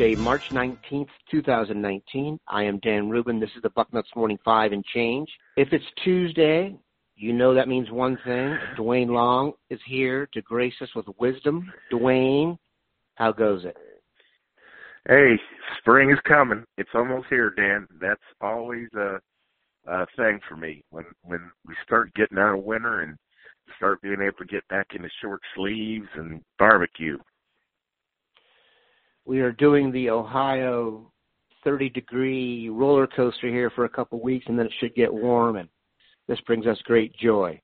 Tuesday, March 19th, 2019. I am Dan Rubin. This is the Bucknuts Morning 5 and change. If it's Tuesday, you know that means one thing. Duane Long is here to grace us with wisdom. Duane, how goes it? Hey, spring is coming. It's almost here, Dan. That's always a, a thing for me. When when we start getting out of winter and start being able to get back into short sleeves and barbecue. We are doing the Ohio 30 degree roller coaster here for a couple weeks, and then it should get warm, and this brings us great joy.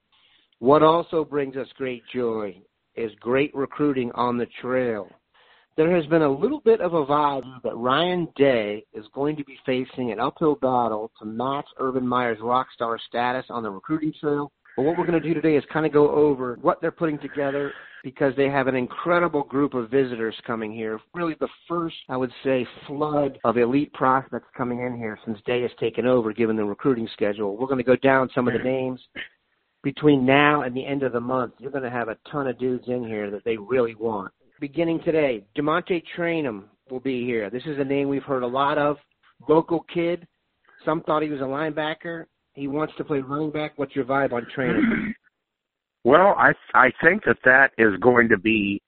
What also brings us great joy is great recruiting on the trail. There has been a little bit of a vibe that Ryan Day is going to be facing an uphill battle to match Urban Meyer's rock star status on the recruiting trail. But what we're going to do today is kind of go over what they're putting together because they have an incredible group of visitors coming here. Really the first, I would say, flood of elite prospects coming in here since Day has taken over, given the recruiting schedule. We're going to go down some of the names. Between now and the end of the month, you're going to have a ton of dudes in here that they really want. Beginning today, DeaMonte Trayanum will be here. This is a name we've heard a lot of. Local kid. Some thought he was a linebacker. He wants to play running back. What's your vibe on Trayanum? Well, I I think that that is going to be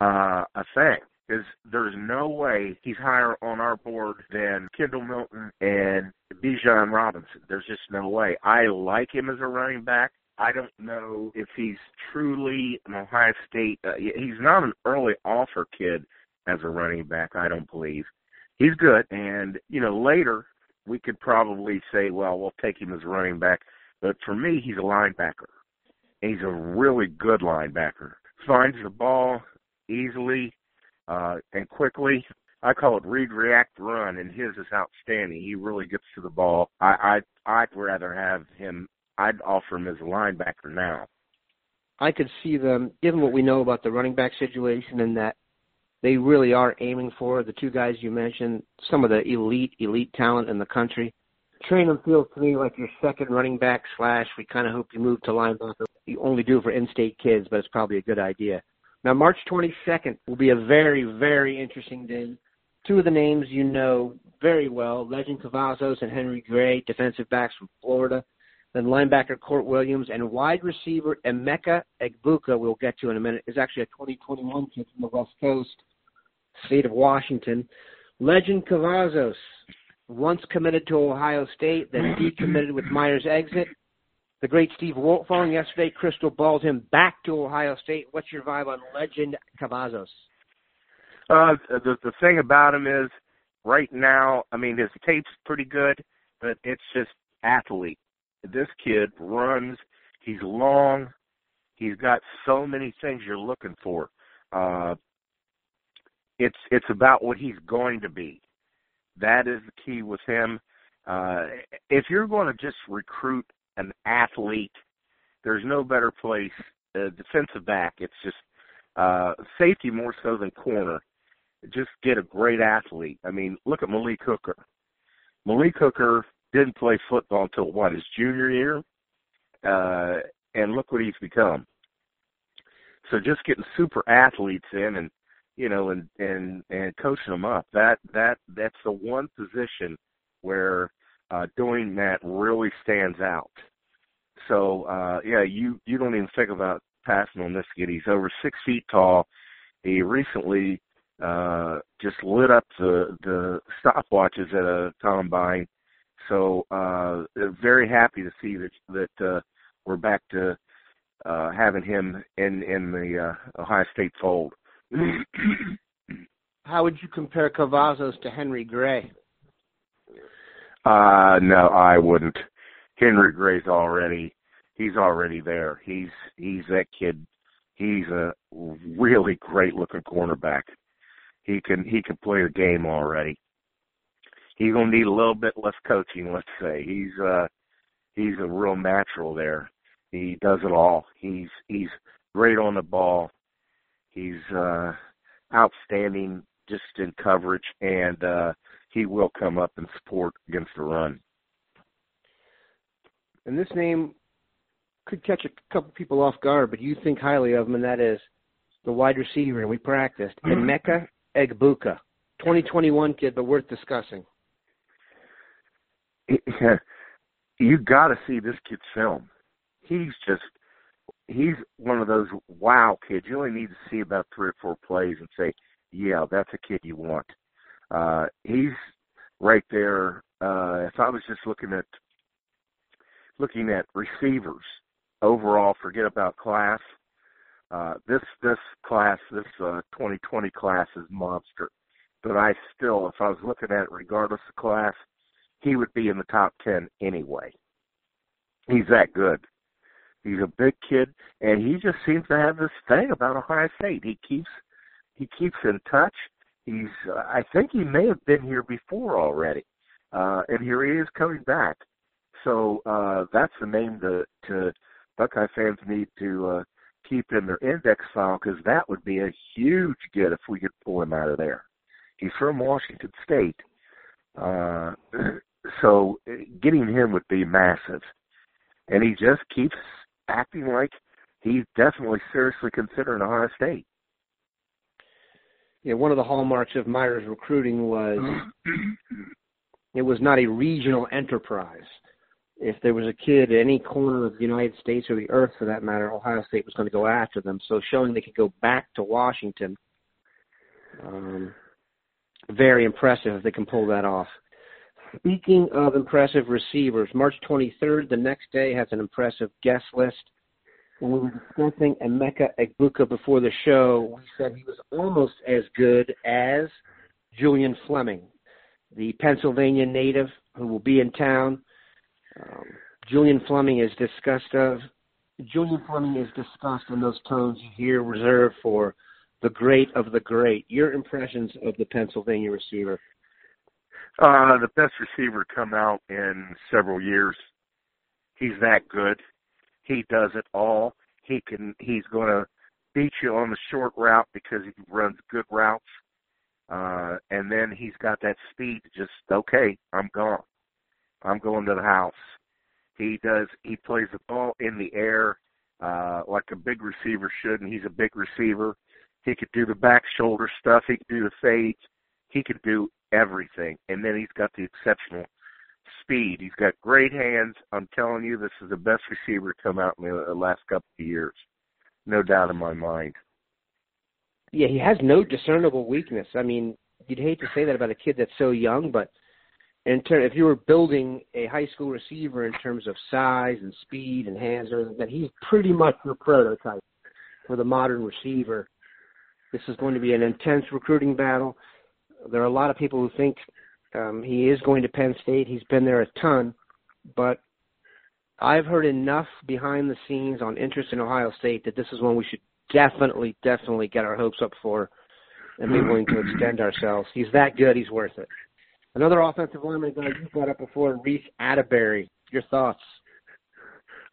uh, a thing. Is there's no way he's higher on our board than Kendall Milton and Bijan Robinson. There's just no way. I like him as a running back. I don't know if he's truly an Ohio State. Uh, he's not an early offer kid as a running back. I don't believe he's good. And you know, later we could probably say, well, we'll take him as running back. But for me, he's a linebacker. He's a really good linebacker. Finds the ball easily uh, and quickly. I call it read, react, run, and his is outstanding. He really gets to the ball. I, I I'd rather have him. I'd offer him as a linebacker now. I could see them, given what we know about the running back situation, and that they really are aiming for the two guys you mentioned, some of the elite, elite talent in the country. Trayanum feels to me like your second running back slash. We kind of hope you move to linebacker. You only do for in-state kids, but it's probably a good idea. Now, March 22nd will be a very, very interesting day. Two of the names you know very well, Lejond Cavazos and Henry Gray, defensive backs from Florida. Then linebacker Kourt Williams and wide receiver Emeka Egbuka, we'll get to in a minute, is actually a 2021 kid from the West Coast, state of Washington. Lejond Cavazos once committed to Ohio State, then decommitted with Meyer's exit. The great Steve Wiltfong yesterday crystal balled him back to Ohio State. What's your vibe on Lejond Cavazos? Uh, the the thing about him is, right now, I mean, his tape's pretty good, but it's just athlete. This kid runs. He's long. He's got so many things you're looking for. Uh, it's it's about what he's going to be. That is the key with him. Uh, if you're going to just recruit an athlete, there's no better place. Uh, defensive back, it's just uh, safety more so than corner. Just get a great athlete. I mean, look at Malik Hooker. Malik Hooker didn't play football until what his junior year, uh, and look what he's become. So just getting super athletes in and you know, and and and coaching them up. That that that's the one position where uh, doing that really stands out. So uh, yeah, you you don't even think about passing on this kid. He's over six feet tall. He recently uh, just lit up the the stopwatches at a combine. So uh, very happy to see that that uh, we're back to uh, having him in in the uh, Ohio State fold. How would you compare Cavazos to Henry Gray? Uh no, I wouldn't. Henry Gray's already he's already there. He's he's that kid. He's a really great looking cornerback. He can he can play the game already. He's gonna need a little bit less coaching, let's say. He's uh he's a real natural there. He does it all. He's he's great on the ball. He's uh, outstanding just in coverage, and uh, he will come up and support against the run. And this name could catch a couple people off guard, but you think highly of him, and that is the wide receiver, and we practiced, Emeka Egbuka. 2021 kid, but worth discussing. you got to see this kid's film. He's just he's one of those wow kids. You only need to see about three or four plays and say, yeah, that's a kid you want. Uh, he's right there. Uh, if I was just looking at looking at receivers overall, forget about class. Uh, this this class, this uh, 2020 class is monster. But I still, if I was looking at it regardless of class, he would be in the top 10 anyway. He's that good. He's a big kid, and he just seems to have this thing about Ohio State. He keeps he keeps in touch. He's uh, I think he may have been here before already, uh, and here he is coming back. So uh, that's the name to to Buckeye fans need to uh, keep in their index file because that would be a huge get if we could pull him out of there. He's from Washington State, uh, so uh, getting him would be massive. And he just keeps acting like he's definitely seriously considering Ohio State. Yeah, one of the hallmarks of Meyer's recruiting was it was not a regional enterprise. If there was a kid at any corner of the United States or the earth for that matter, Ohio State was going to go after them. So showing they could go back to Washington, um, very impressive if they can pull that off. Speaking of impressive receivers, March 23rd, the next day, has an impressive guest list. When we were discussing Emeka Egbuka before the show, we said he was almost as good as Julian Fleming, the Pennsylvania native who will be in town. Um, Julian Fleming is discussed of. Julian Fleming is discussed in those tones you hear reserved for the great of the great. Your impressions of the Pennsylvania receiver? Uh, the best receiver come out in several years. He's that good. He does it all. He can. He's going to beat you on the short route because he runs good routes. Uh, and then he's got that speed just okay, I'm gone. I'm going to the house. He does. He plays the ball in the air uh, like a big receiver should, and he's a big receiver. He could do the back shoulder stuff. He could do the fades. He could do everything. And then he's got the exceptional speed. He's got great hands. I'm telling you, this is the best receiver to come out in the uh, last couple of years. No doubt in my mind. Yeah, he has no discernible weakness. I mean, you'd hate to say that about a kid that's so young, but in ter- if you were building a high school receiver in terms of size and speed and hands, that he's pretty much your prototype for the modern receiver. This is going to be an intense recruiting battle. There are a lot of people who think um, he is going to Penn State. He's been there a ton, but I've heard enough behind the scenes on interest in Ohio State that this is one we should definitely, definitely get our hopes up for and be willing to extend ourselves. He's that good. He's worth it. Another offensive lineman guy you brought up before, Reece Atteberry. Your thoughts?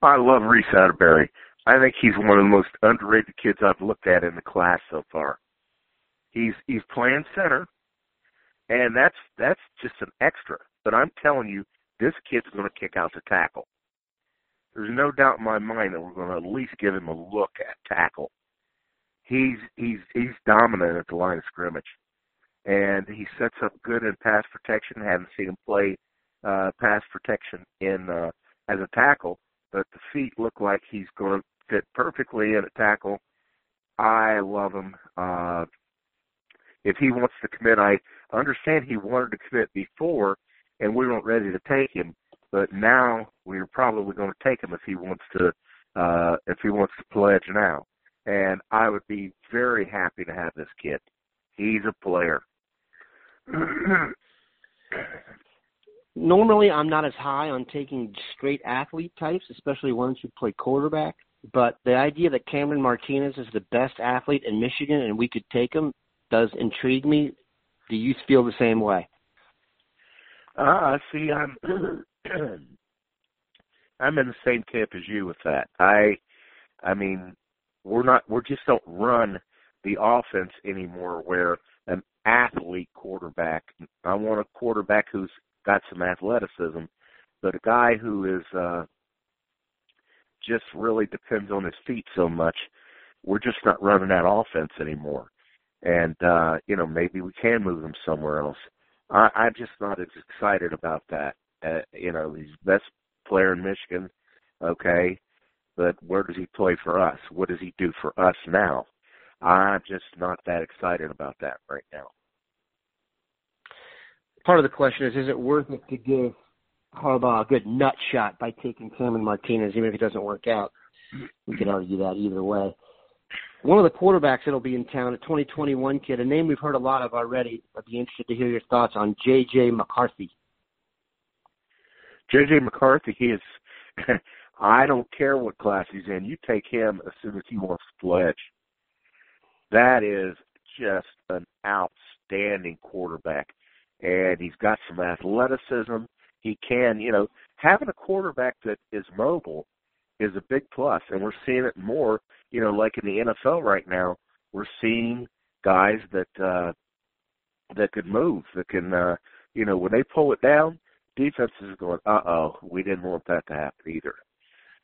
I love Reece Atteberry. I think he's one of the most underrated kids I've looked at in the class so far. He's he's playing center, and that's that's just an extra. But I'm telling you, this kid's going to kick out the tackle. There's no doubt in my mind that we're going to at least give him a look at tackle. He's he's he's dominant at the line of scrimmage, and he sets up good in pass protection. haven't seen him play uh, pass protection in uh, as a tackle, but the feet look like he's going to fit perfectly in a tackle. I love him. Uh, if he wants to commit, I understand he wanted to commit before, and we weren't ready to take him. But now we're probably going to take him if he wants to, uh, if he wants to pledge now. And I would be very happy to have this kid. He's a player. Normally, I'm not as high on taking straight athlete types, especially ones who play quarterback. But the idea that Cameron Martinez is the best athlete in Michigan and we could take him does intrigue me. Do you feel the same way? Uh, see, I'm I'm in the same camp as you with that. I, I mean, we're not we just don't run the offense anymore where an athlete quarterback. I want a quarterback who's got some athleticism, but a guy who is uh just really depends on his feet so much. We're just not running that offense anymore. And uh, you know maybe we can move him somewhere else. I, I'm just not as excited about that. Uh, you know, he's best player in Michigan, okay, but where does he play for us? What does he do for us now? I'm just not that excited about that right now. Part of the question is: Is it worth it to give Harbaugh a good nut shot by taking Cameron Martinez, even if it doesn't work out? We could argue that either way. One of the quarterbacks that'll be in town, a 2021 kid, a name we've heard a lot of already. I'd be interested to hear your thoughts on J.J. McCarthy. J.J. McCarthy, he is. I don't care what class he's in. You take him as soon as he wants to pledge. That is just an outstanding quarterback, and he's got some athleticism. He can, you know, having a quarterback that is mobile is a big plus, and we're seeing it more. You know, like in the NFL right now, we're seeing guys that uh, that could move, that can, uh, you know, when they pull it down, defenses is going, uh oh, we didn't want that to happen either.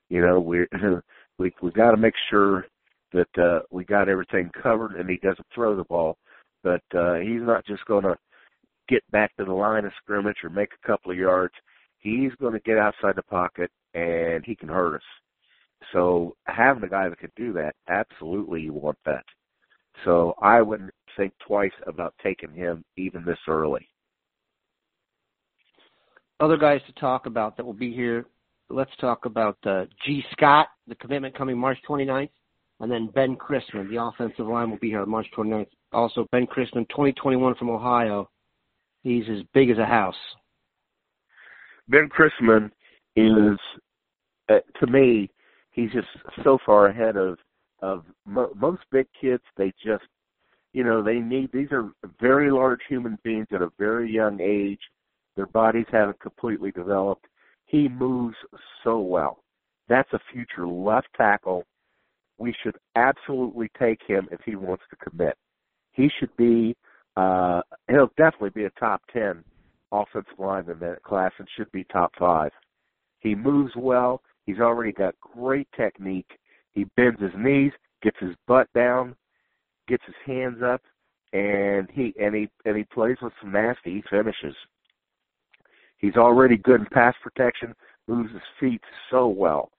You know, we we we got to make sure that uh, we got everything covered, and he doesn't throw the ball, but uh, he's not just going to get back to the line of scrimmage or make a couple of yards. He's going to get outside the pocket, and he can hurt us. So having a guy that can do that, absolutely you want that. So I wouldn't think twice about taking him even this early. Other guys to talk about that will be here. Let's talk about uh, Gee Scott, the commitment coming March 29th, and then Ben Christman, the offensive line, will be here on March 29th. Also, Ben Christman, 2021 from Ohio. He's as big as a house. Ben Christman is, uh, to me, he's just so far ahead of of mo- most big kids. They just, you know, they need these are very large human beings at a very young age. Their bodies haven't completely developed. He moves so well. That's a future left tackle. We should absolutely take him if he wants to commit. He should be. Uh, he'll definitely be a top ten offensive lineman in that class and should be top five. He moves well. He's already got great technique. He bends his knees, gets his butt down, gets his hands up, and he and he and he plays with some nasty finishes. He's already good in pass protection, moves his feet so well.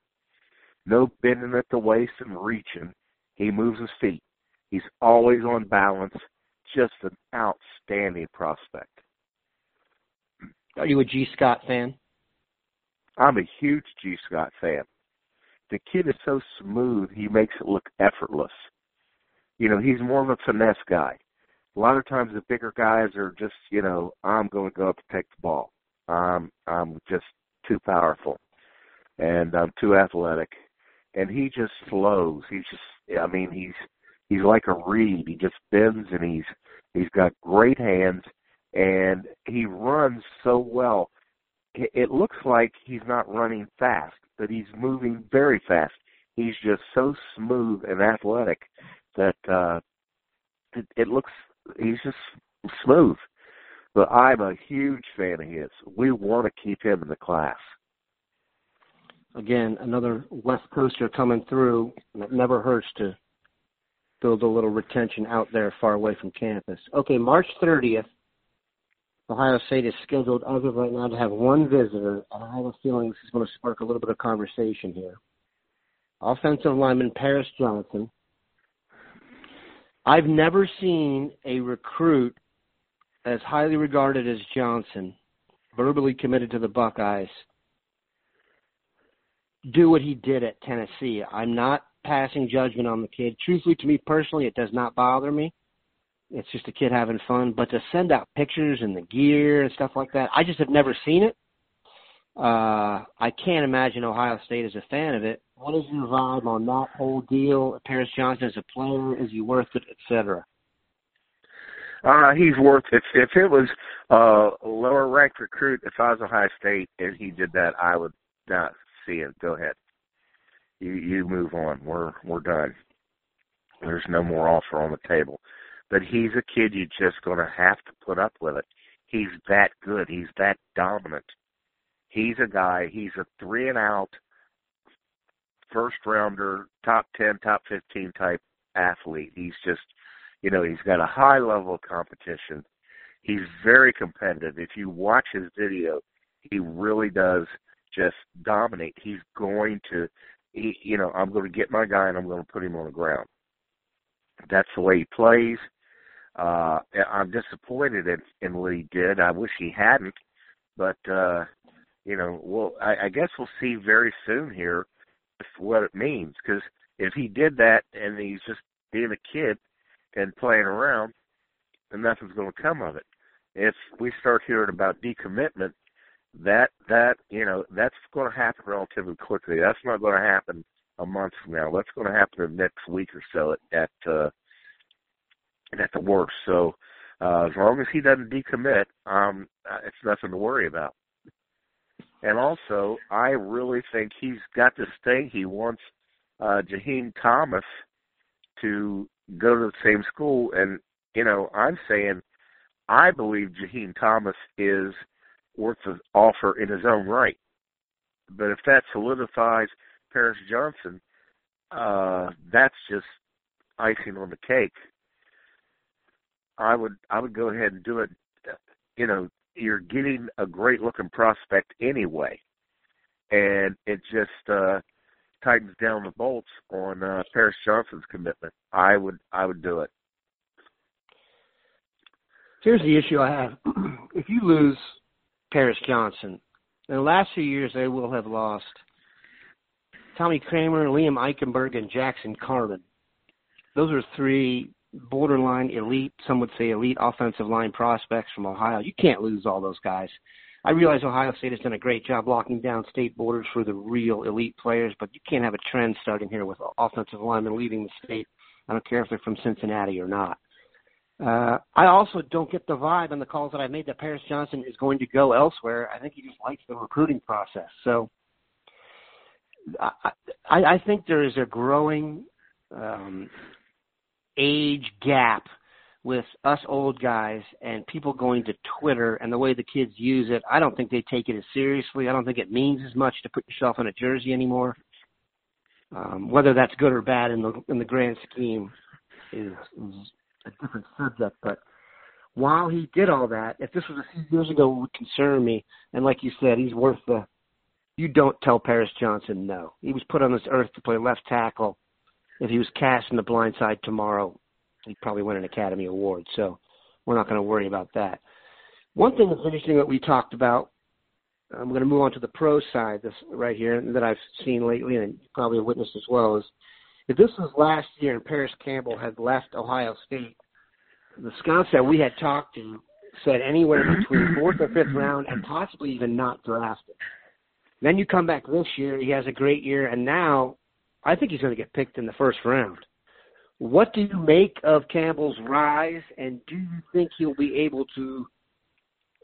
No bending at the waist and reaching. He moves his feet. He's always on balance. Just an outstanding prospect. Are you a Gee Scott fan? I'm a huge Gee Scott fan. The kid is so smooth, he makes it look effortless. You know, he's more of a finesse guy. A lot of times the bigger guys are just, you know, I'm going to go up and take the ball. I'm I'm just too powerful, and I'm too athletic, and he just flows. He's just, I mean, he's he's like a reed. He just bends, and he's he's got great hands, and he runs so well it looks like he's not running fast, but he's moving very fast. He's just so smooth and athletic that uh it, it looks he's just smooth. But I'm a huge fan of his. We want to keep him in the class. Again, another West Coaster coming through, it never hurts to build a little retention out there far away from campus. Okay, March 30th, Ohio State is scheduled as of right now to have one visitor, and I have a feeling this is going to spark a little bit of conversation here. Offensive lineman Paris Johnson. I've never seen a recruit as highly regarded as Johnson, verbally committed to the Buckeyes, do what he did at Tennessee. I'm not passing judgment on the kid. Truthfully, to me personally, it does not bother me. It's just a kid having fun. But to send out pictures and the gear and stuff like that, I just have never seen it. Uh, I can't imagine Ohio State is a fan of it. What is your vibe on that whole deal? Paris Johnson as a player, is he worth it, etc. Uh, he's worth it. If it was a lower ranked recruit, if I was Ohio State and he did that, I would not see it. Go ahead. You you move on. We're we're done. There's no more offer on the table but he's a kid you're just going to have to put up with it. He's that good. He's that dominant. He's a guy. He's a three and out, first rounder, top ten, top fifteen type athlete. He's just You know, he's got a high level of competition. He's very competitive. If you watch his video, he really does just dominate. He's going to, he, you know, I'm going to get my guy and I'm going to put him on the ground. That's the way he plays. Uh, I'm disappointed in, in what he did. I wish he hadn't, but uh, you know, well, I, I guess we'll see very soon here what it means. Because if he did that and he's just being a kid and playing around, then nothing's going to come of it. If we start hearing about decommitment, that that you know that's going to happen relatively quickly. That's not going to happen a month from now. That's going to happen in the next week or so at at, uh, at the worst. So uh, as long as he doesn't decommit, um, uh, it's nothing to worry about. And also, I really think he's got this thing. He wants uh, Jaheim Thomas to go to the same school. And, you know, I'm saying I believe Jaheim Thomas is worth the offer in his own right. But if that solidifies Paris Johnson, uh, that's just icing on the cake. I would I would go ahead and do it. You know, you're getting a great looking prospect anyway, and it just uh, tightens down the bolts on uh, Paris Johnson's commitment. I would I would do it. Here's the issue I have: if you lose Paris Johnson, in the last few years they will have lost Tommy Kraemer, Liam Eichenberg, and Jackson Carman. Those are three borderline elite, some would say elite offensive line prospects from Ohio. You can't lose all those guys. I realize Ohio State has done a great job locking down state borders for the real elite players, but you can't have a trend starting here with offensive linemen leaving the state. I don't care if they're from Cincinnati or not. Uh, I also don't get the vibe on the calls that I made that Paris Johnson is going to go elsewhere. I think he just likes the recruiting process. So I, I, I think there is a growing um, age gap with us old guys and people going to Twitter and the way the kids use it. I don't think they take it as seriously. I don't think it means as much to put yourself in a jersey anymore. Um, whether that's good or bad in the in the grand scheme is, is a different subject. But while he did all that, if this was a few years ago, it would concern me. And like you said, he's worth the. You don't tell Paris Johnson no. He was put on this earth to play left tackle if he was cast in the blind side tomorrow, he'd probably win an Academy Award. So we're not going to worry about that. One thing that's interesting that we talked about, I'm going to move on to the pro side this right here that I've seen lately and probably witnessed as well is if this was last year and Parris Campbell had left Ohio State, the scouts that we had talked to said anywhere between fourth or fifth round and possibly even not drafted. Then you come back this year, he has a great year, and now I think he's going to get picked in the first round. What do you make of Campbell's rise, and do you think he'll be able to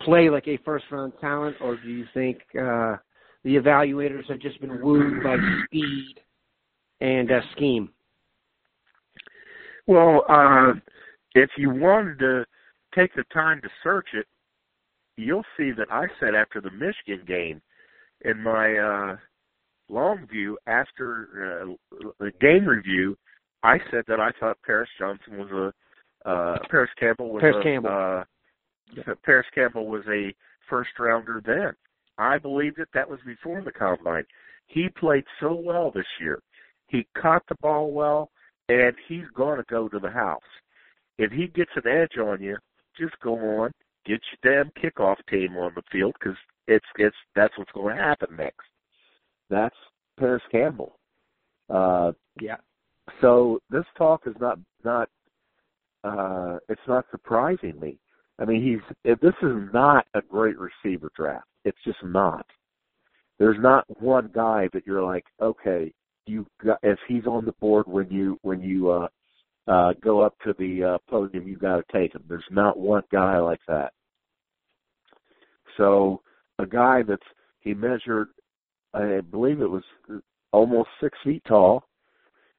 play like a first round talent, or do you think uh, the evaluators have just been wooed by speed and uh, scheme? Well, uh, if you wanted to take the time to search it, you'll see that I said after the Michigan game in my uh, Longview, after uh, the game review, I said that I thought Paris Johnson was a uh, Parris Campbell was Parris a, Campbell. Uh, yeah. Parris Campbell was a first rounder then. I believed it. That was before the combine. He played so well this year. He caught the ball well, and he's going to go to the house. If he gets an edge on you, just go on, get your damn kickoff team on the field because it's it's that's what's going to happen next that's Parris Campbell. Uh, yeah. So this talk is not not uh, it's not surprising me. I mean, he's this is not a great receiver draft. It's just not. There's not one guy that you're like, okay, you got if he's on the board when you when you uh, uh, go up to the uh, podium, you got to take him. There's not one guy like that. So a guy that's he measured I believe it was almost six feet tall.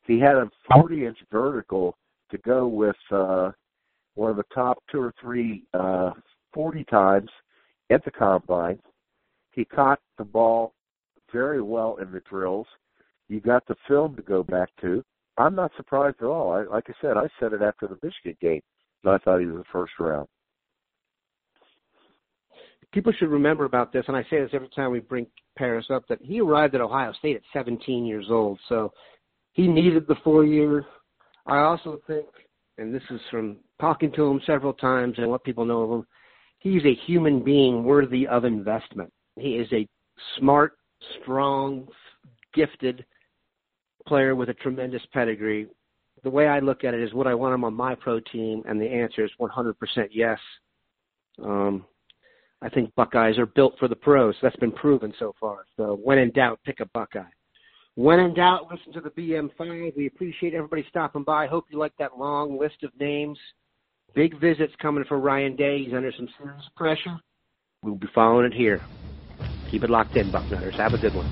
He had a 40 inch vertical to go with uh, one of the top two or three uh, 40 times at the combine. He caught the ball very well in the drills. You got the film to go back to. I'm not surprised at all. I, like I said, I said it after the Michigan game. I thought he was the first round. People should remember about this, and I say this every time we bring Parris up, that he arrived at Ohio State at 17 years old, so he needed the four year. I also think, and this is from talking to him several times and what people know of him, he's a human being worthy of investment. He is a smart, strong, gifted player with a tremendous pedigree. The way I look at it is would I want him on my pro team? And the answer is 100% yes. Um, I think Buckeyes are built for the pros. That's been proven so far. So when in doubt, pick a Buckeye. When in doubt, listen to the BM5. We appreciate everybody stopping by. Hope you like that long list of names. Big visits coming for Ryan Day. He's under some serious pressure. We'll be following it here. Keep it locked in, Bucknutters. Have a good one.